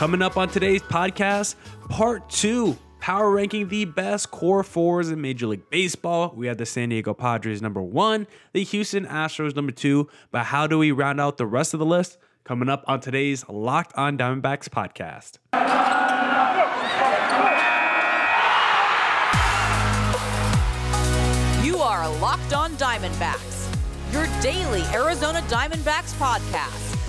Coming up on today's podcast, part two power ranking the best core fours in Major League Baseball. We have the San Diego Padres number one, the Houston Astros number two. But how do we round out the rest of the list? Coming up on today's Locked on Diamondbacks podcast. You are Locked on Diamondbacks, your daily Arizona Diamondbacks podcast,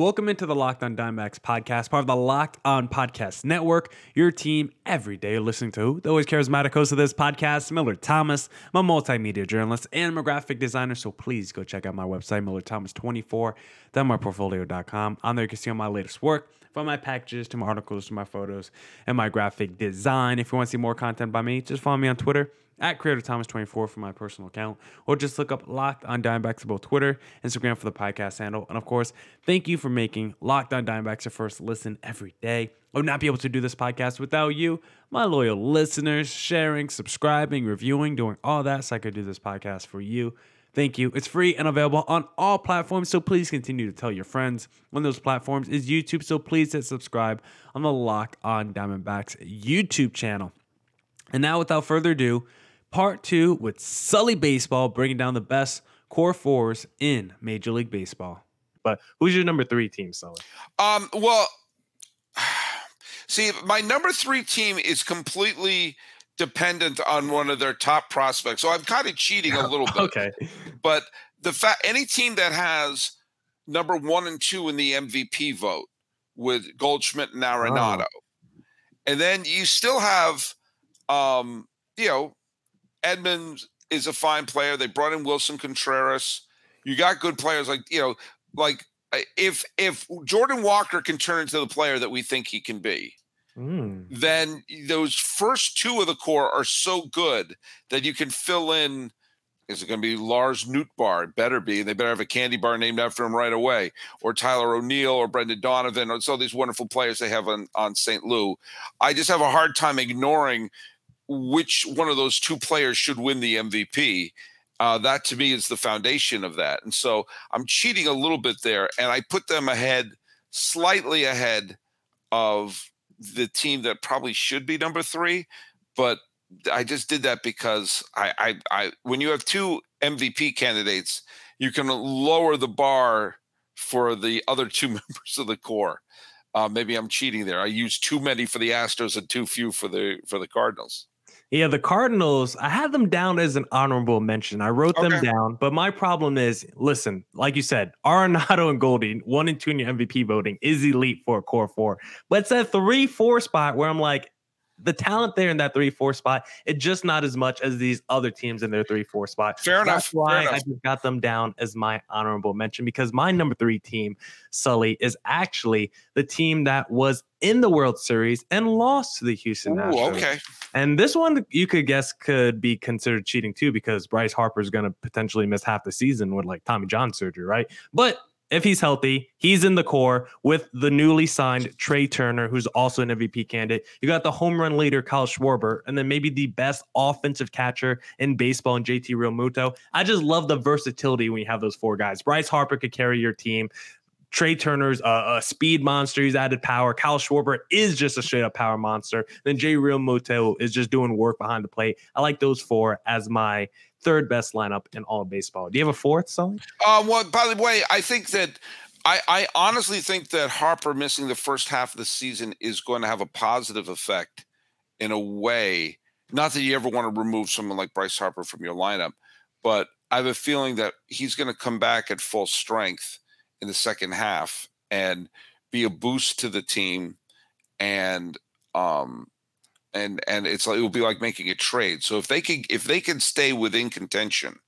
Welcome into the Locked On Diamondbacks podcast, part of the Locked On Podcast Network. Your team every day listening to the always charismatic host of this podcast, Miller Thomas. I'm a multimedia journalist and I'm a graphic designer, so please go check out my website, MillerThomas24.myportfolio.com. On there, you can see all my latest work, from my packages to my articles to my photos and my graphic design. If you want to see more content by me, just follow me on Twitter at Creator Thomas 24 for my personal account, or just look up Locked on Diamondbacks both Twitter, Instagram for the podcast handle. And of course, thank you for making Locked on Diamondbacks your first listen every day. I would not be able to do this podcast without you, my loyal listeners, sharing, subscribing, reviewing, doing all that so I could do this podcast for you. Thank you. It's free and available on all platforms, so please continue to tell your friends. One of those platforms is YouTube, so please hit subscribe on the Locked on Diamondbacks YouTube channel. And now, without further ado, part two with Sully Baseball bringing down the best core fours in Major League Baseball. But who's your number three team, Sully? Um, well, see, my number three team is completely dependent on one of their top prospects. So I'm kind of cheating a little bit. okay. But the fact any team that has number one and two in the MVP vote with Goldschmidt and Arenado, oh. and then you still have, um, you know, Edmonds is a fine player. They brought in Willson Contreras. You got good players like you know, like if if Jordan Walker can turn into the player that we think he can be, mm. then those first two of the core are so good that you can fill in. Is it going to be Lars Nootbaar? It better be. They better have a candy bar named after him right away, or Tyler O'Neill, or Brendan Donovan, or so these wonderful players they have on on St. Lou. I just have a hard time ignoring which one of those two players should win the MVP. Uh, that to me is the foundation of that. And so I'm cheating a little bit there, and I put them ahead, slightly ahead of the team that probably should be number three. But I just did that because I, I, I when you have two MVP candidates, you can lower the bar for the other two members of the core. Uh, maybe I'm cheating there. I used too many for the Astros and too few for the for the Cardinals. Yeah, the Cardinals, I had them down as an honorable mention. I wrote okay. them down, but my problem is listen, like you said, Arenado and Goldie, one and two in your MVP voting is elite for a core four. But it's that three, four spot where I'm like, the talent there in that three four spot, it's just not as much as these other teams in their three four spot. Fair That's enough. why Fair enough. I just got them down as my honorable mention because my number three team, Sully, is actually the team that was in the World Series and lost to the Houston Ooh, Astros. Okay. And this one you could guess could be considered cheating too because Bryce Harper is going to potentially miss half the season with like Tommy John surgery, right? But if he's healthy, he's in the core with the newly signed Trey Turner, who's also an MVP candidate. You got the home run leader, Kyle Schwarber, and then maybe the best offensive catcher in baseball in JT Realmuto. I just love the versatility when you have those four guys. Bryce Harper could carry your team. Trey Turner's a, speed monster. He's added power. Kyle Schwarber is just a straight up power monster. Then Jay Realmuto is just doing work behind the plate. I like those four as my third best lineup in all of baseball. Do you have a fourth, Sully? Uh, well, by the way, I think that I, I honestly think that Harper missing the first half of the season is going to have a positive effect in a way. Not that you ever want to remove someone like Bryce Harper from your lineup, but I have a feeling that he's going to come back at full strength in the second half and be a boost to the team and um and and it's like it will be like making a trade. So if they can if they can stay within contention,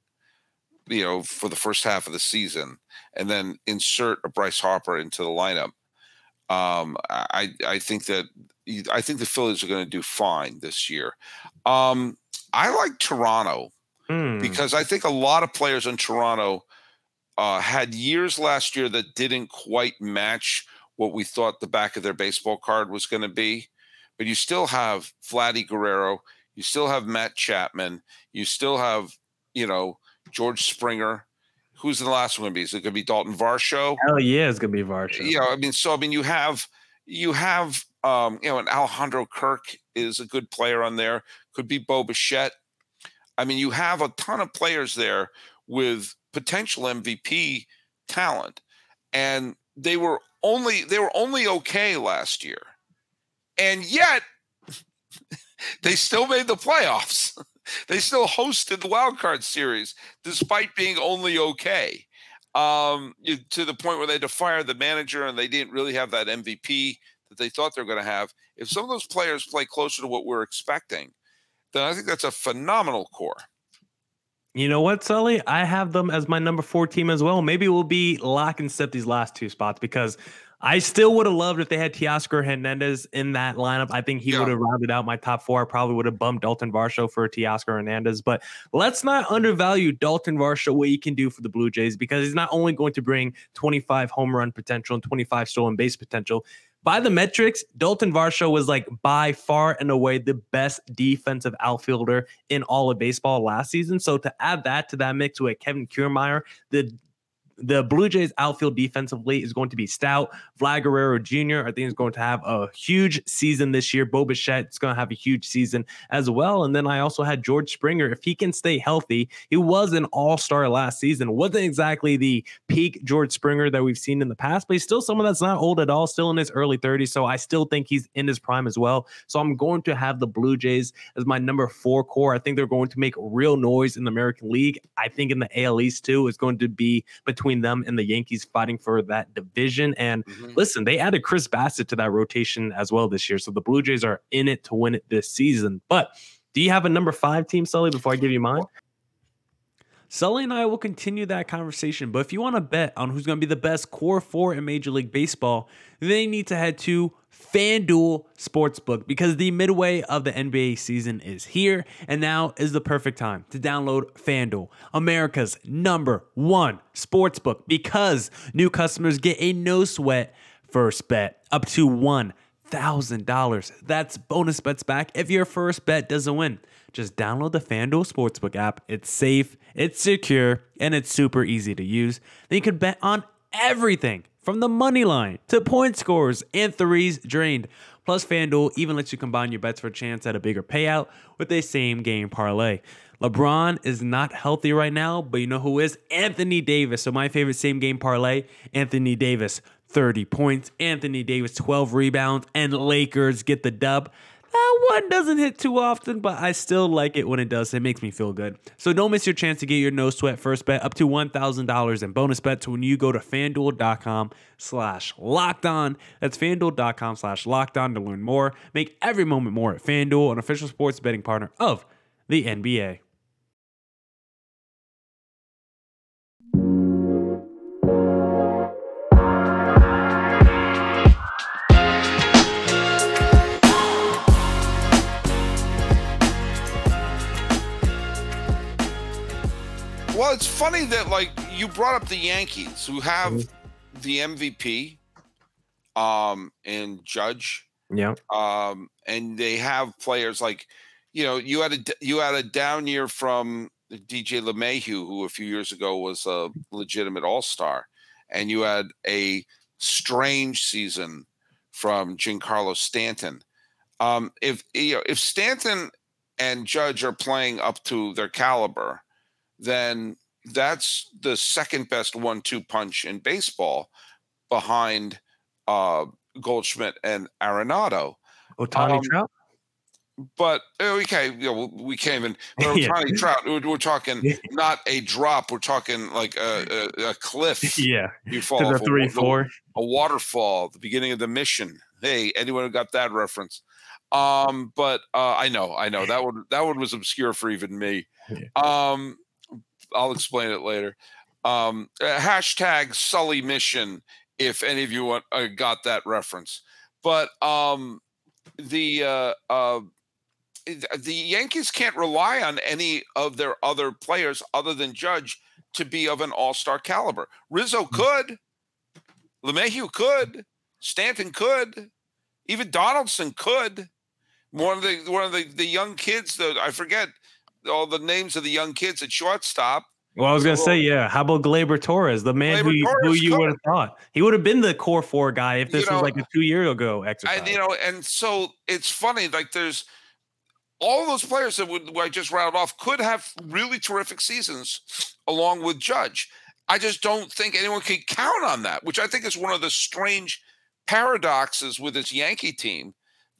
you know, for the first half of the season, and then insert a Bryce Harper into the lineup, um, I I think that I think the Phillies are going to do fine this year. Um, I like Toronto hmm. because I think a lot of players in Toronto uh, had years last year that didn't quite match what we thought the back of their baseball card was going to be but you still have Vladdy Guerrero, You still have Matt Chapman. You still have, you know, George Springer. Who's the last one going to be? Is it going to be Dalton Varsho? Hell yeah, it's going to be Varsho. Yeah, I mean, so I mean, you have you have um, you know, and Alejandro Kirk is a good player on there. Could be Bo Bichette. I mean, you have a ton of players there with potential MVP talent, and they were only they were only okay last year, and yet they still made the playoffs. they still hosted the wild card series despite being only okay. Um, to the point where they had to fire the manager and they didn't really have that MVP that they thought they were going to have. If some of those players play closer to what we're expecting, then I think that's a phenomenal core. You know what, Sully? I have them as my number four team as well. Maybe we'll be lock and step these last two spots because I still would have loved if they had Teoscar Hernandez in that lineup. I think he yeah. would have rounded out my top four. I probably would have bumped Dalton Varsho for Teoscar Hernandez. But let's not undervalue Dalton Varsho, what he can do for the Blue Jays, because he's not only going to bring 25 home run potential and 25 stolen base potential. By the metrics, Dalton Varsho was like by far and away the best defensive outfielder in all of baseball last season. So to add that to that mix with Kevin Kiermaier, the the Blue Jays outfield defensively is going to be stout. Vlad Guerrero Jr. I think is going to have a huge season this year. Bo Bichette is going to have a huge season as well. And then I also had George Springer. If he can stay healthy, he was an all star last season. Wasn't exactly the peak George Springer that we've seen in the past, but he's still someone that's not old at all, still in his early 30s. So I still think he's in his prime as well. So I'm going to have the Blue Jays as my number four core. I think they're going to make real noise in the American League. I think in the AL East too is going to be between between them and the Yankees fighting for that division. And mm-hmm. listen, they added Chris Bassitt to that rotation as well this year. So the Blue Jays are in it to win it this season. But do you have a number five team, Sully, before I give you mine? Sully and I will continue that conversation. But if you want to bet on who's going to be the best core four in Major League Baseball, they need to head to FanDuel Sportsbook because the midway of the NBA season is here, and now is the perfect time to download FanDuel, America's number one sportsbook, because new customers get a no sweat first bet up to $1,000. That's bonus bets back if your first bet doesn't win. Just download the FanDuel Sportsbook app. It's safe, it's secure, and it's super easy to use. Then you can bet on everything from the money line to point scores and threes drained. Plus, FanDuel even lets you combine your bets for a chance at a bigger payout with a same game parlay. LeBron is not healthy right now, but you know who is? Anthony Davis. So, my favorite same game parlay Anthony Davis, 30 points. Anthony Davis, 12 rebounds, and Lakers get the dub. That one doesn't hit too often, but I still like it when it does. It makes me feel good. So don't miss your chance to get your no sweat first bet up to $1,000 in bonus bets when you go to fanduel.com slash locked on. That's fanduel.com slash locked on to learn more. Make every moment more at Fanduel, an official sports betting partner of the NBA. It's funny that like you brought up the Yankees, who have mm-hmm. the MVP, um, and Judge. Yeah. Um, and they have players like, you know, you had a you had a down year from DJ LeMahieu, who a few years ago was a legitimate All Star, and you had a strange season from Giancarlo Stanton. Um, if you know, if Stanton and Judge are playing up to their caliber, then that's the second best one-two punch in baseball behind uh, Goldschmidt and Arenado. Ohtani um, Trout. But okay, you know, we came in yeah. Trout. We're, we're talking not a drop. We're talking like a, a, a cliff. Yeah, you fall to the three, a, four, a waterfall. The beginning of the mission. Hey, anyone who got that reference? Um, but uh, I know, I know that one. That one was obscure for even me. Um, I'll explain it later. Um, uh, hashtag Sully Mission if any of you want, uh, got that reference. But um, the uh, uh, the Yankees can't rely on any of their other players other than Judge to be of an All Star caliber. Rizzo hmm. could, LeMahieu could, Stanton could, even Donaldson could, One of the one of the, the young kids that I forget all the names of the young kids at shortstop. Well, I was gonna say, yeah. How about Gleyber Torres, the man who, who you would have thought he would have been the core four guy if this you know, was like a two year ago exercise. And you know, and so it's funny, like there's all those players that would, I just rattled off could have really terrific seasons along with Judge. I just don't think anyone can count on that, which I think is one of the strange paradoxes with this Yankee team,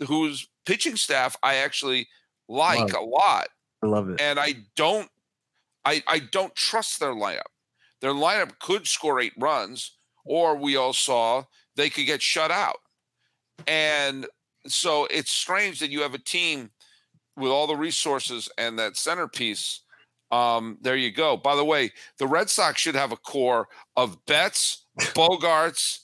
whose pitching staff I actually like a lot. I love it. And I don't I, I don't trust their lineup. Their lineup could score eight runs, or we all saw they could get shut out. And so it's strange that you have a team with all the resources and that centerpiece. Um, there you go. By the way, the Red Sox should have a core of Betts, Bogaerts,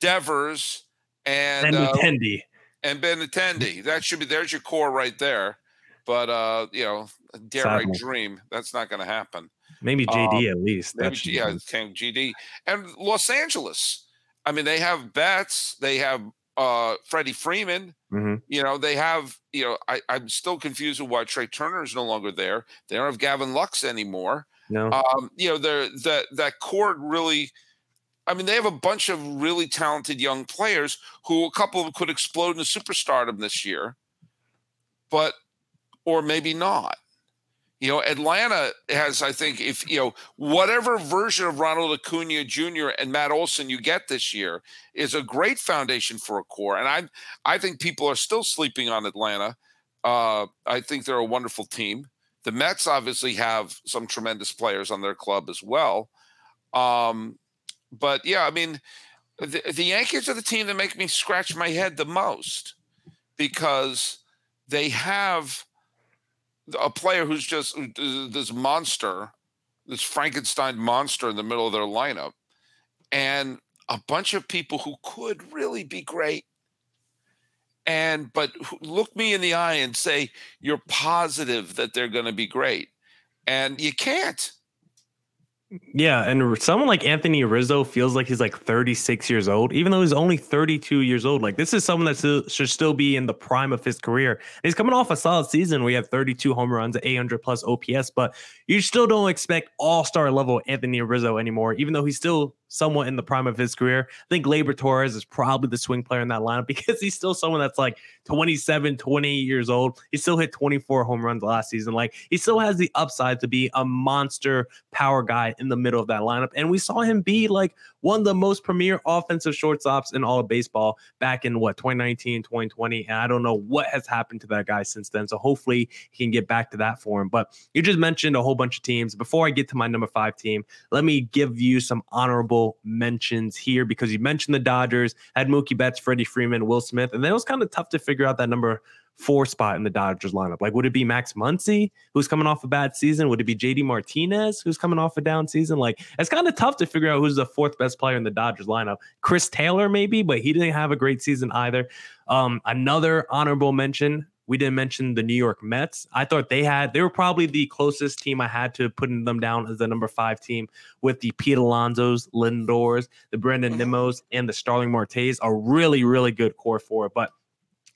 Devers, and uh, Benintendi. and Benintendi. That should be there's your core right there. But uh, you know, dare Sadly. I dream that's not going to happen. Maybe JD um, at least. Maybe, yeah, GD and Los Angeles. I mean, they have Betts. They have uh, Freddie Freeman. Mm-hmm. You know, they have. You know, I, I'm still confused with why Trey Turner is no longer there. They don't have Gavin Lux anymore. No. Um, you know, they're that that cord really. I mean, they have a bunch of really talented young players who a couple of them could explode into superstardom this year, but or maybe not. You know, Atlanta has, I think, if you know, whatever version of Ronald Acuna Jr. and Matt Olson you get this year is a great foundation for a core. And I, I think people are still sleeping on Atlanta. Uh, I think they're a wonderful team. The Mets obviously have some tremendous players on their club as well. Um, but yeah, I mean, the, the Yankees are the team that make me scratch my head the most because they have a player who's just this monster, this Frankenstein monster in the middle of their lineup, and a bunch of people who could really be great. And but look me in the eye and say you're positive that they're going to be great, and you can't. Yeah, and someone like Anthony Rizzo feels like he's like 36 years old, even though he's only 32 years old. Like this is someone that should still be in the prime of his career. He's coming off a solid season. We have 32 home runs, 800 plus OPS, but you still don't expect all star level Anthony Rizzo anymore, even though he's still somewhat in the prime of his career. I think Gleyber Torres is probably the swing player in that lineup because he's still someone that's like 27, 28 years old. He still hit 24 home runs last season. Like he still has the upside to be a monster power guy in the middle of that lineup. And we saw him be like one of the most premier offensive shortstops in all of baseball back in what 2019, 2020. And I don't know what has happened to that guy since then. So hopefully he can get back to that form. But you just mentioned a whole bunch of teams. Before I get to my number five team, let me give you some honorable mentions here because you mentioned the Dodgers, had Mookie Betts, Freddie Freeman, Will Smith, and then it was kind of tough to figure out that number four spot in the Dodgers lineup? Like, would it be Max Muncy, who's coming off a bad season? Would it be JD Martinez, who's coming off a down season? Like, it's kind of tough to figure out who's the fourth best player in the Dodgers lineup. Chris Taylor, maybe, but he didn't have a great season either. Um, another honorable mention. We didn't mention the New York Mets. I thought they had, they were probably the closest team I had to putting them down as the number five team with the Pete Alonso's, Lindors, the Brandon mm-hmm. Nimmos, and the Starling Martes, a really, really good core four. But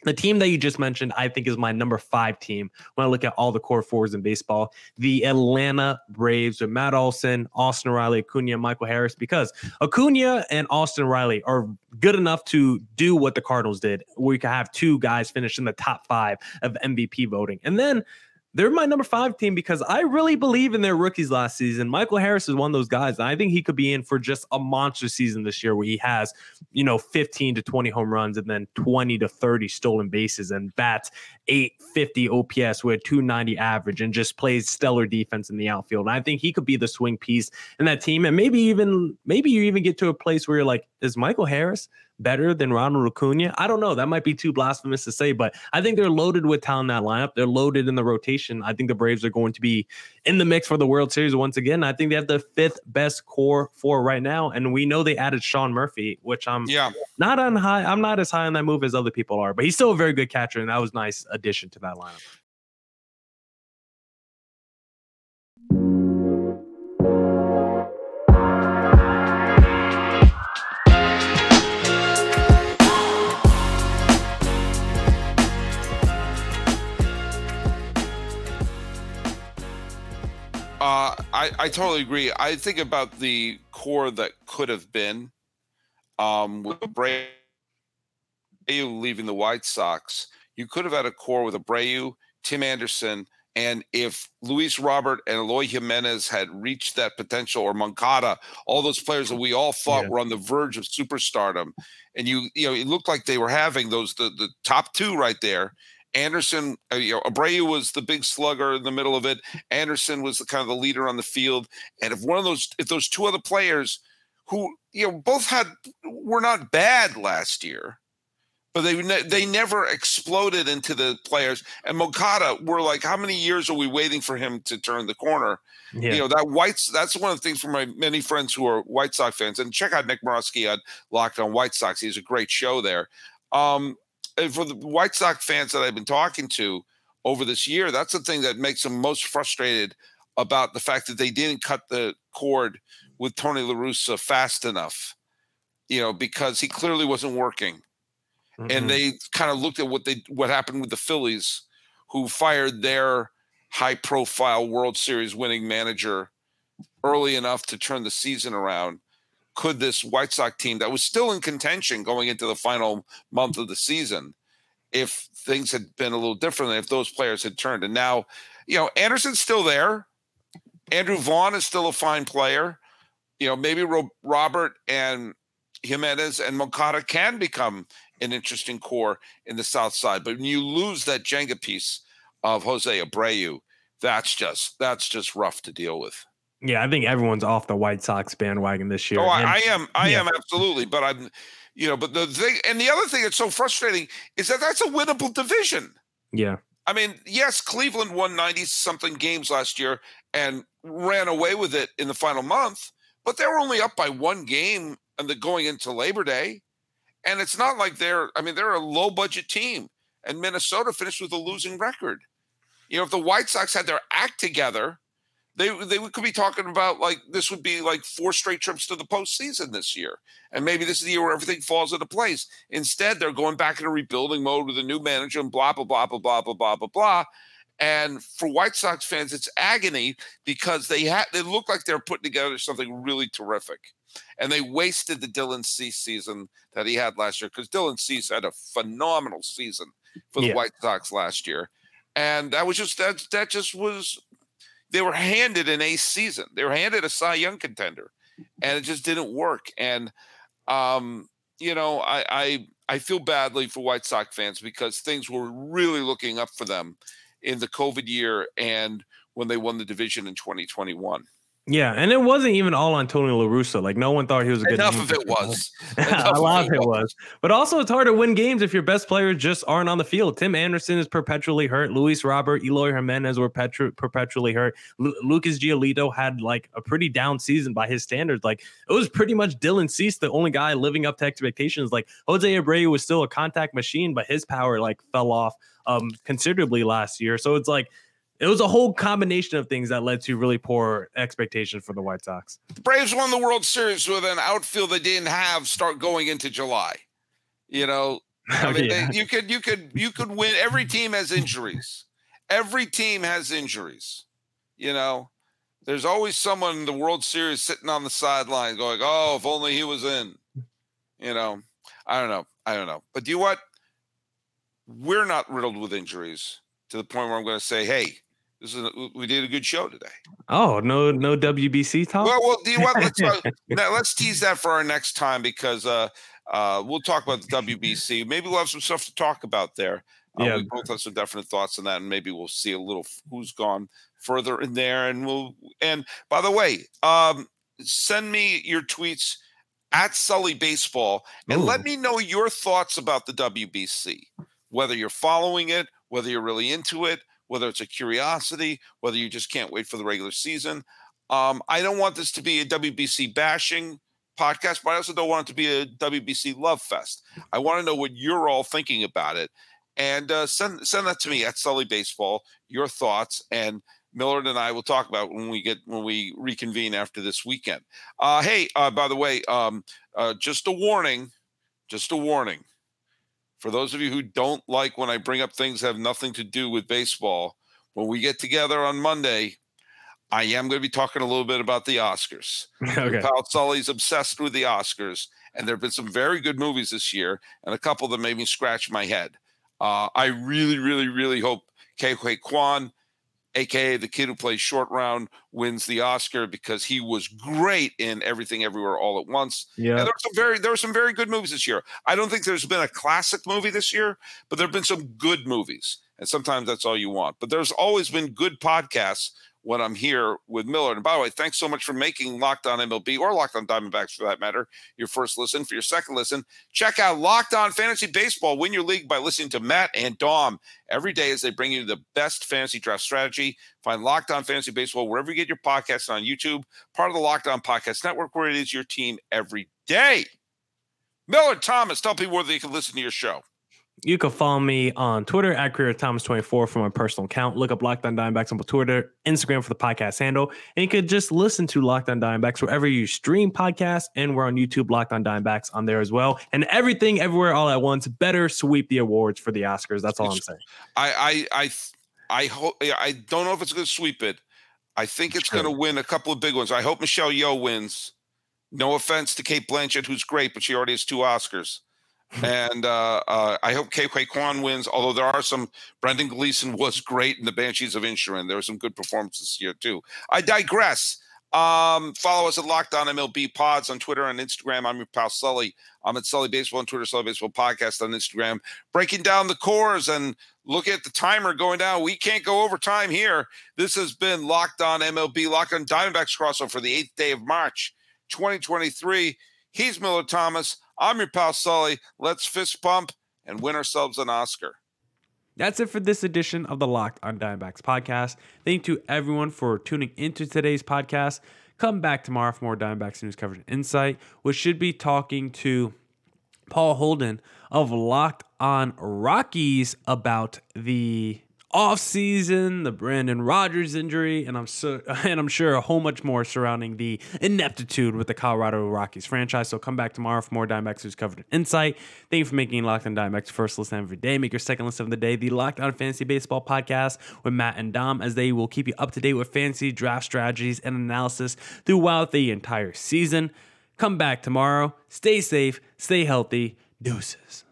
the team that you just mentioned, I think, is my number five team when I look at all the core fours in baseball. The Atlanta Braves with Matt Olson, Austin Riley, Acuna, Michael Harris, because Acuna and Austin Riley are good enough to do what the Cardinals did, where you can have two guys finish in the top five of MVP voting. And then they're my number five team because I really believe in their rookies last season. Michael Harris is one of those guys. And I think he could be in for just a monster season this year where he has, you know, 15 to 20 home runs and then 20 to 30 stolen bases and bats 850 OPS with 290 average and just plays stellar defense in the outfield. And I think he could be the swing piece in that team. And maybe even, maybe you even get to a place where you're like, is Michael Harris better than Ronald Acuna? I don't know. That might be too blasphemous to say, but I think they're loaded with talent in that lineup. They're loaded in the rotation. I think the Braves are going to be in the mix for the World Series once again. I think they have the fifth best core for right now, and we know they added Sean Murphy, which I'm yeah not on high. I'm not as high on that move as other people are, but he's still a very good catcher, and that was nice addition to that lineup. I, totally agree. I think about the core that could have been um, with Abreu leaving the White Sox. You could have had a core with Abreu, Tim Anderson, and if Luis Robert and Eloy Jimenez had reached that potential, or Moncada, all those players that we all thought yeah. were on the verge of superstardom, and you you know it looked like they were having those the the top two right there. Anderson, uh, you know, Abreu was the big slugger in the middle of it. Anderson was the kind of the leader on the field. And if one of those, if those two other players who, you know, both had were not bad last year, but they ne- they never exploded into the players. And Moncada, we're like, how many years are we waiting for him to turn the corner? Yeah. You know that White's. That's one of the things for my many friends who are White Sox fans. And check out Nick Morawski on Locked On White Sox. He's a great show there. Um, for the White Sox fans that I've been talking to over this year, that's the thing that makes them most frustrated about the fact that they didn't cut the cord with Tony La Russa fast enough. You know, because he clearly wasn't working. Mm-hmm. And they kind of looked at what they what happened with the Phillies, who fired their high profile World Series winning manager early enough to turn the season around could this White Sox team that was still in contention going into the final month of the season, if things had been a little different, if those players had turned. And now, you know, Anderson's still there. Andrew Vaughn is still a fine player. You know, maybe Ro- Robert and Jimenez and Moncada can become an interesting core in the South Side. But when you lose that Jenga piece of Jose Abreu, that's just that's just rough to deal with. Yeah, I think everyone's off the White Sox bandwagon this year. Oh, I, I am. I yeah. am absolutely. But I'm, you know, but the thing, and the other thing that's so frustrating is that that's a winnable division. Yeah. I mean, yes, Cleveland won 90 something games last year and ran away with it in the final month, but they were only up by one game and the going into Labor Day. And it's not like they're, I mean, they're a low budget team. And Minnesota finished with a losing record. You know, if the White Sox had their act together, they they could be talking about like this would be like four straight trips to the postseason this year, and maybe this is the year where everything falls into place. Instead, they're going back into rebuilding mode with a new manager and blah blah blah blah blah blah blah blah blah. And for White Sox fans, it's agony because they had they look like they're putting together something really terrific, and they wasted the Dylan Cease season that he had last year because Dylan Cease had a phenomenal season for the yeah. White Sox last year, and that was just that that just was they were handed an ace season. They were handed a Cy Young contender, and it just didn't work. And um, you know, I, I I feel badly for White Sox fans because things were really looking up for them in the COVID year and when they won the division in 2021. Yeah, and it wasn't even all on Tony La Russa. Like no one thought he was a good. Enough of it was. a lot of it was. But also, it's hard to win games if your best players just aren't on the field. Tim Anderson is perpetually hurt. Luis Robert, Eloy Jimenez were petru- perpetually hurt. Lu- Lucas Giolito had like a pretty down season by his standards. Like it was pretty much Dylan Cease, the only guy living up to expectations. Like Jose Abreu was still a contact machine, but his power like fell off um considerably last year. So it's like it was a whole combination of things that led to really poor expectations for the White Sox. The Braves won the World Series with an outfield they didn't have start going into July. You know, I mean, yeah. they, you could you could you could win. Every team has injuries. Every team has injuries. You know, there's always someone in the World Series sitting on the sideline going, "Oh, if only he was in." You know, I don't know. I don't know. But do you know what? We're not riddled with injuries to the point where I'm going to say, "Hey, this is a, we did a good show today. Oh no, no WBC talk. Well, well, do you want let's uh, now, let's tease that for our next time because uh, uh, we'll talk about the WBC. Maybe we'll have some stuff to talk about there. Uh, yeah, we both have some definite thoughts on that, and maybe we'll see a little who's gone further in there. And we'll and by the way, um, send me your tweets at Sully Baseball and Ooh. let me know your thoughts about the WBC. Whether you're following it, whether you're really into it, whether it's a curiosity, whether you just can't wait for the regular season. Um, I don't want this to be a WBC bashing podcast, but I also don't want it to be a WBC love fest. I want to know what you're all thinking about it, and uh, send send that to me at Sully Baseball. Your thoughts and Miller and I will talk about when we get when we reconvene after this weekend. Uh, hey, uh, by the way, um, uh, just a warning, just a warning for those of you who don't like when I bring up things that have nothing to do with baseball, when we get together on Monday, I am going to be talking a little bit about the Oscars. okay. Pal Sully's obsessed with the Oscars, and there have been some very good movies this year, and a couple that made me scratch my head. Uh, I really, really, really hope Ke Huy Quan, aka the kid who plays Short Round, wins the Oscar because he was great in Everything Everywhere All at Once. Yeah. And there were some very there were some very good movies this year. I don't think there's been a classic movie this year, but there have been some good movies. And sometimes that's all you want. But there's always been good podcasts when I'm here with Miller. And by the way, thanks so much for making Locked On MLB or Locked On Diamondbacks for that matter your first listen. For your second listen, check out Locked On Fantasy Baseball. Win your league by listening to Matt and Dom every day as they bring you the best fantasy draft strategy. Find Locked On Fantasy Baseball wherever you get your podcasts on YouTube, part of the Locked On Podcast Network, where it is your team every day. Miller Thomas, tell people where they can listen to your show. You can follow me on Twitter at Career Thomas 24 for my personal account. Look up Locked On Diamondbacks on Twitter, Instagram for the podcast handle. And you could just listen to Locked On Diamondbacks wherever you stream podcasts. And we're on YouTube, Locked On Diamondbacks on there as well. And everything, everywhere, all at once. Better sweep the awards for the Oscars. That's all I'm saying. I I I I hope I don't know if it's going to sweep it. I think it's Sure. going to win a couple of big ones. I hope Michelle Yeoh wins. No offense to Cate Blanchett, who's great, but she already has two Oscars. And uh, uh, I hope Ke Huy Quan wins. Although there are some, Brendan Gleeson was great in the Banshees of Inisherin. There were some good performances here too. I digress. Um, follow us at Locked On MLB Pods on Twitter and Instagram. I'm your pal Sully. I'm at Sully Baseball on Twitter, Sully Baseball Podcast on Instagram. Breaking down the cores and look at the timer going down. We can't go over time here. This has been Locked On MLB, Locked On Diamondbacks crossover for the eighth day of March, 2023. He's Miller Thomas. I'm your pal Sully. Let's fist pump and win ourselves an Oscar. That's it for this edition of the Locked on Diamondbacks podcast. Thank you to everyone for tuning into today's podcast. Come back tomorrow for more Diamondbacks news coverage and insight, which should be talking to Paul Holden of Locked on Rockies about the offseason, the Brendan Rodgers injury, and I'm so and I'm sure a whole much more surrounding the ineptitude with the Colorado Rockies franchise. So come back tomorrow for more Diamondbacks news covered in insight. Thank you for making Locked on Diamondbacks first listen every day. Make your second listen of the day, the Locked on Fantasy Baseball podcast with Matt and Dom, as they will keep you up to date with fantasy draft strategies and analysis throughout the entire season. Come back tomorrow. Stay safe, stay healthy. Deuces.